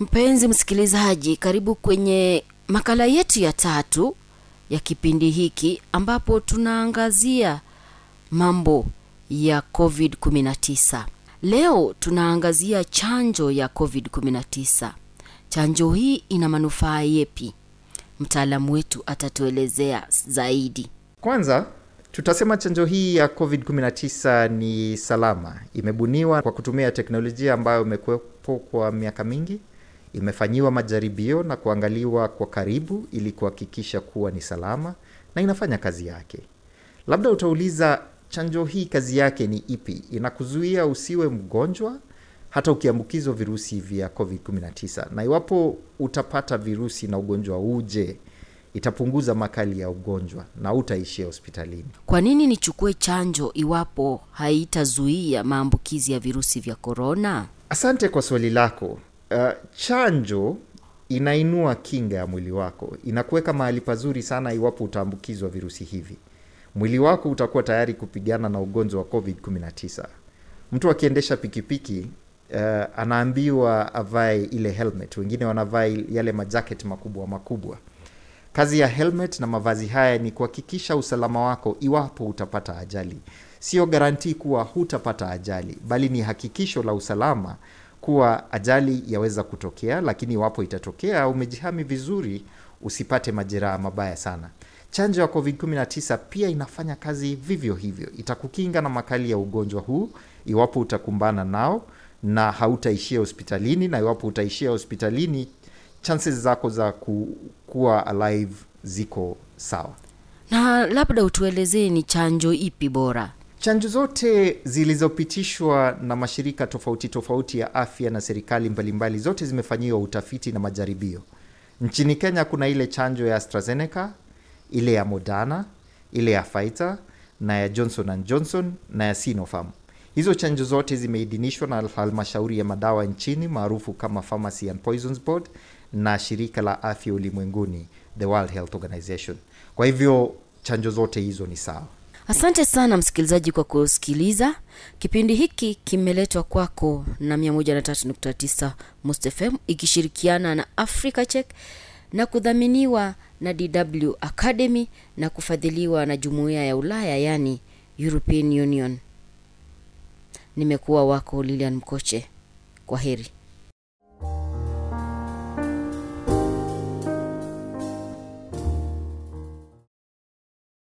mpenzi msikilizaji karibu kwenye makala yetu ya tatu ya kipindi hiki ambapo tunaangazia mambo ya covid-19 leo tunaangazia chanjo ya covid-19 chanjo hii ina manufaa yepi mtaalamu wetu atatuelezea zaidi Kwanza tutasema chanjo hii ya COVID-19 ni salama. Imebuniwa kwa kutumia teknolojia ambayo imekuwepo kwa miaka mingi, imefanyiwa majaribio na kuangaliwa kwa karibu ili kuhakikisha kuwa ni salama na inafanya kazi yake. Labda utauliza chanjo hii kazi yake ni ipi? Inakuzuia usiwe mgonjwa hata ukiambukizwa virusi vya COVID-19, na iwapo utapata virusi na ugonjwa uje, itapunguza makali ya ugonjwa na utaishia hospitalini. kwa nini nichukue chanjo iwapo haitazuia maambukizi ya virusi vya korona Asante kwa swali lako. Uh, chanjo inainua kinga ya mwili wako, inakuweka mahali pazuri sana iwapo utaambukizwa virusi hivi. Mwili wako utakuwa tayari kupigana na ugonjwa wa COVID-19. Mtu akiendesha pikipiki uh, anaambiwa avae ile helmet, wengine wanavaa yale majaket makubwa makubwa. Kazi ya helmet na mavazi haya ni kuhakikisha usalama wako iwapo utapata ajali. Sio garantii kuwa hutapata ajali, bali ni hakikisho la usalama kuwa ajali yaweza kutokea, lakini iwapo itatokea, umejihami vizuri, usipate majeraha mabaya sana. Chanjo ya COVID-19 pia inafanya kazi vivyo hivyo, itakukinga na makali ya ugonjwa huu iwapo utakumbana nao na hautaishia hospitalini, na iwapo utaishia hospitalini chances zako za ku, kuwa alive ziko sawa. na labda utuelezee ni chanjo ipi bora Chanjo zote zilizopitishwa na mashirika tofauti tofauti ya afya na serikali mbalimbali zote zimefanyiwa utafiti na majaribio. Nchini Kenya kuna ile chanjo ya AstraZeneca, ile ya Moderna, ile ya Pfizer na ya Johnson and Johnson na ya Sinopharm. Hizo chanjo zote zimeidhinishwa na halmashauri ya madawa nchini maarufu kama Pharmacy and Poisons Board na shirika la afya ulimwenguni the World Health Organization. Kwa hivyo chanjo zote hizo ni sawa. asante sana msikilizaji kwa kusikiliza kipindi hiki kimeletwa kwako na 139 mustfm ikishirikiana na africa check na kudhaminiwa na dw academy na kufadhiliwa na jumuiya ya ulaya yani european union. Nimekuwa wako lilian mkoche. Kwa heri